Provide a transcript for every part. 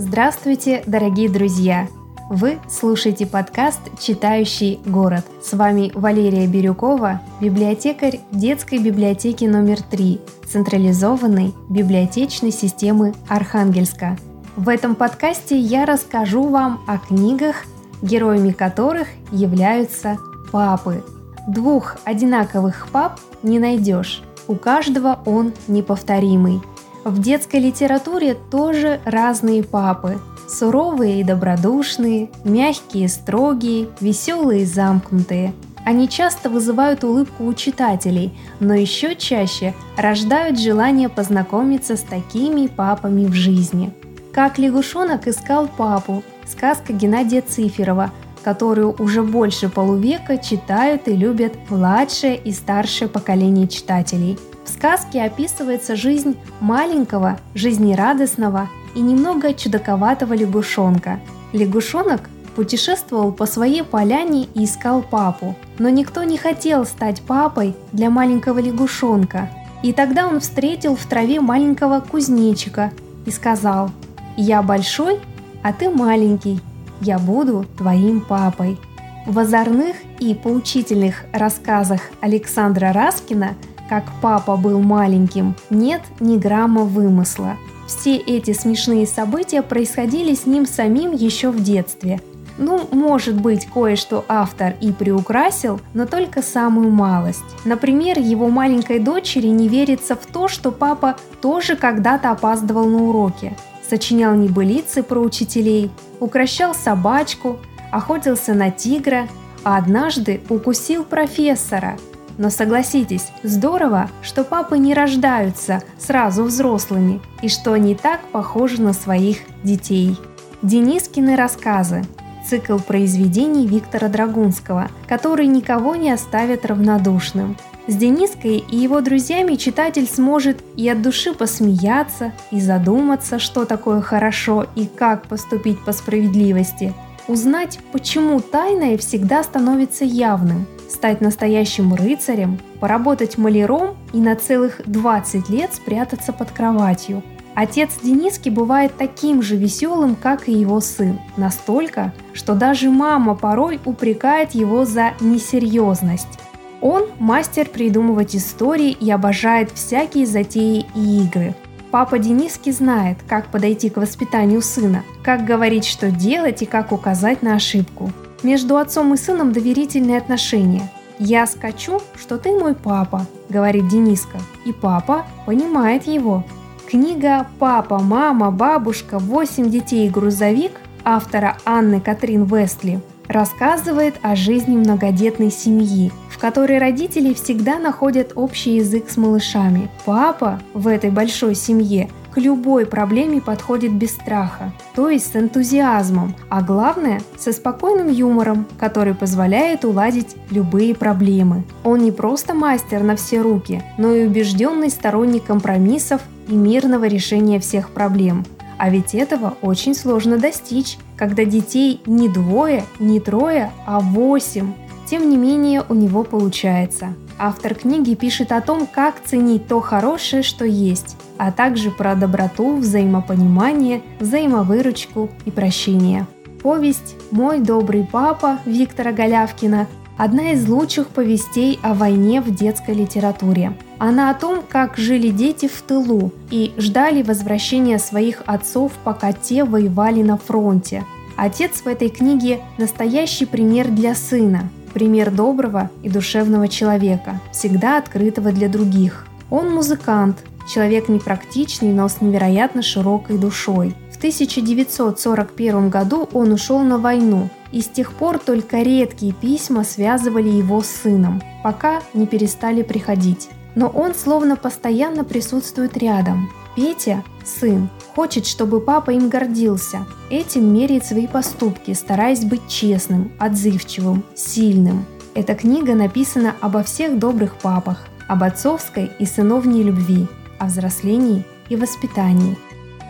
Здравствуйте, дорогие друзья! Вы слушаете подкаст «Читающий город». С вами Валерия Бирюкова, библиотекарь детской библиотеки номер 3 централизованной библиотечной системы Архангельска. В этом подкасте я расскажу вам о книгах, героями которых являются папы. Двух одинаковых пап не найдешь. У каждого он неповторимый – в детской литературе тоже разные папы. Суровые и добродушные, мягкие и строгие, веселые и замкнутые. Они часто вызывают улыбку у читателей, но еще чаще рождают желание познакомиться с такими папами в жизни. Как лягушонок искал папу, сказка Геннадия Циферова, которую уже больше полувека читают и любят младшее и старшее поколение читателей – в сказке описывается жизнь маленького, жизнерадостного и немного чудаковатого лягушонка. Лягушонок путешествовал по своей поляне и искал папу, но никто не хотел стать папой для маленького лягушонка. И тогда он встретил в траве маленького кузнечика и сказал «Я большой, а ты маленький, я буду твоим папой». В озорных и поучительных рассказах Александра Раскина – как папа был маленьким, нет ни грамма вымысла. Все эти смешные события происходили с ним самим еще в детстве. Ну, может быть, кое-что автор и приукрасил, но только самую малость. Например, его маленькой дочери не верится в то, что папа тоже когда-то опаздывал на уроки. Сочинял небылицы про учителей, укращал собачку, охотился на тигра, а однажды укусил профессора – но согласитесь, здорово, что папы не рождаются сразу взрослыми и что они так похожи на своих детей. Денискины рассказы цикл произведений Виктора Драгунского, который никого не оставит равнодушным. С Дениской и его друзьями читатель сможет и от души посмеяться, и задуматься, что такое хорошо и как поступить по справедливости, узнать, почему тайное всегда становится явным – стать настоящим рыцарем, поработать маляром и на целых 20 лет спрятаться под кроватью. Отец Дениски бывает таким же веселым, как и его сын. Настолько, что даже мама порой упрекает его за несерьезность. Он мастер придумывать истории и обожает всякие затеи и игры. Папа Дениски знает, как подойти к воспитанию сына, как говорить, что делать и как указать на ошибку. Между отцом и сыном доверительные отношения. «Я скачу, что ты мой папа», — говорит Дениска. И папа понимает его. Книга «Папа, мама, бабушка, восемь детей и грузовик» автора Анны Катрин Вестли рассказывает о жизни многодетной семьи, в которой родители всегда находят общий язык с малышами. Папа в этой большой семье к любой проблеме подходит без страха, то есть с энтузиазмом, а главное – со спокойным юмором, который позволяет уладить любые проблемы. Он не просто мастер на все руки, но и убежденный сторонник компромиссов и мирного решения всех проблем. А ведь этого очень сложно достичь, когда детей не двое, не трое, а восемь. Тем не менее, у него получается. Автор книги пишет о том, как ценить то хорошее, что есть, а также про доброту, взаимопонимание, взаимовыручку и прощение. Повесть «Мой добрый папа» Виктора Голявкина – одна из лучших повестей о войне в детской литературе. Она о том, как жили дети в тылу и ждали возвращения своих отцов, пока те воевали на фронте. Отец в этой книге – настоящий пример для сына, пример доброго и душевного человека, всегда открытого для других. Он музыкант, человек непрактичный, но с невероятно широкой душой. В 1941 году он ушел на войну, и с тех пор только редкие письма связывали его с сыном, пока не перестали приходить. Но он словно постоянно присутствует рядом. Петя, сын, хочет, чтобы папа им гордился. Этим меряет свои поступки, стараясь быть честным, отзывчивым, сильным. Эта книга написана обо всех добрых папах, об отцовской и сыновней любви, о взрослении и воспитании.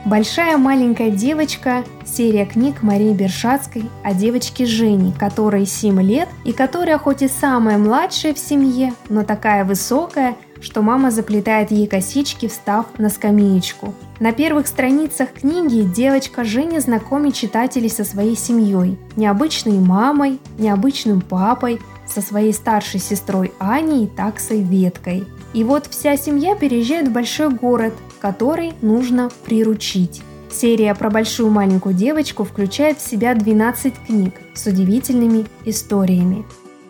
«Большая маленькая девочка» – серия книг Марии Бершацкой о девочке Жене, которой 7 лет и которая хоть и самая младшая в семье, но такая высокая, что мама заплетает ей косички, встав на скамеечку. На первых страницах книги девочка Женя знакомит читателей со своей семьей, необычной мамой, необычным папой, со своей старшей сестрой Аней и таксой Веткой. И вот вся семья переезжает в большой город, который нужно приручить. Серия про большую маленькую девочку включает в себя 12 книг с удивительными историями.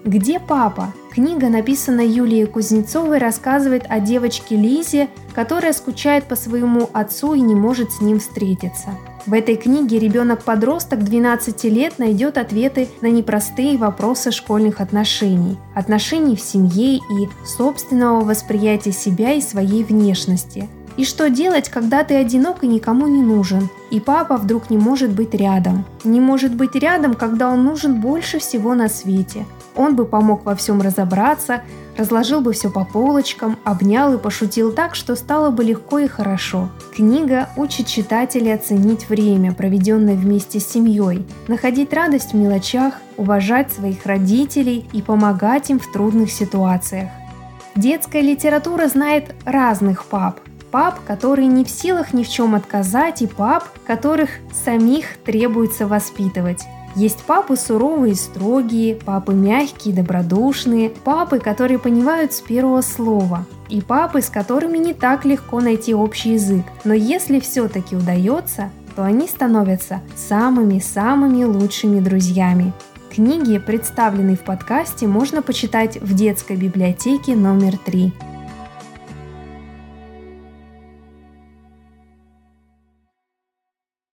«Где папа?» Книга, написанная Юлией Кузнецовой, рассказывает о девочке Лизе, которая скучает по своему отцу и не может с ним встретиться. В этой книге ребенок-подросток 12 лет найдет ответы на непростые вопросы школьных отношений, отношений в семье и собственного восприятия себя и своей внешности. И что делать, когда ты одинок и никому не нужен, и папа вдруг не может быть рядом? Не может быть рядом, когда он нужен больше всего на свете. Он бы помог во всем разобраться, разложил бы все по полочкам, обнял и пошутил так, что стало бы легко и хорошо. Книга учит читателей оценить время, проведенное вместе с семьей, находить радость в мелочах, уважать своих родителей и помогать им в трудных ситуациях. Детская литература знает разных пап, пап, которые не в силах ни в чем отказать, и пап, которых самих требуется воспитывать. Есть папы суровые и строгие, папы мягкие и добродушные, папы, которые понимают с первого слова, и папы, с которыми не так легко найти общий язык. Но если все-таки удается, то они становятся самыми-самыми лучшими друзьями. Книги, представленные в подкасте, можно почитать в детской библиотеке номер 3.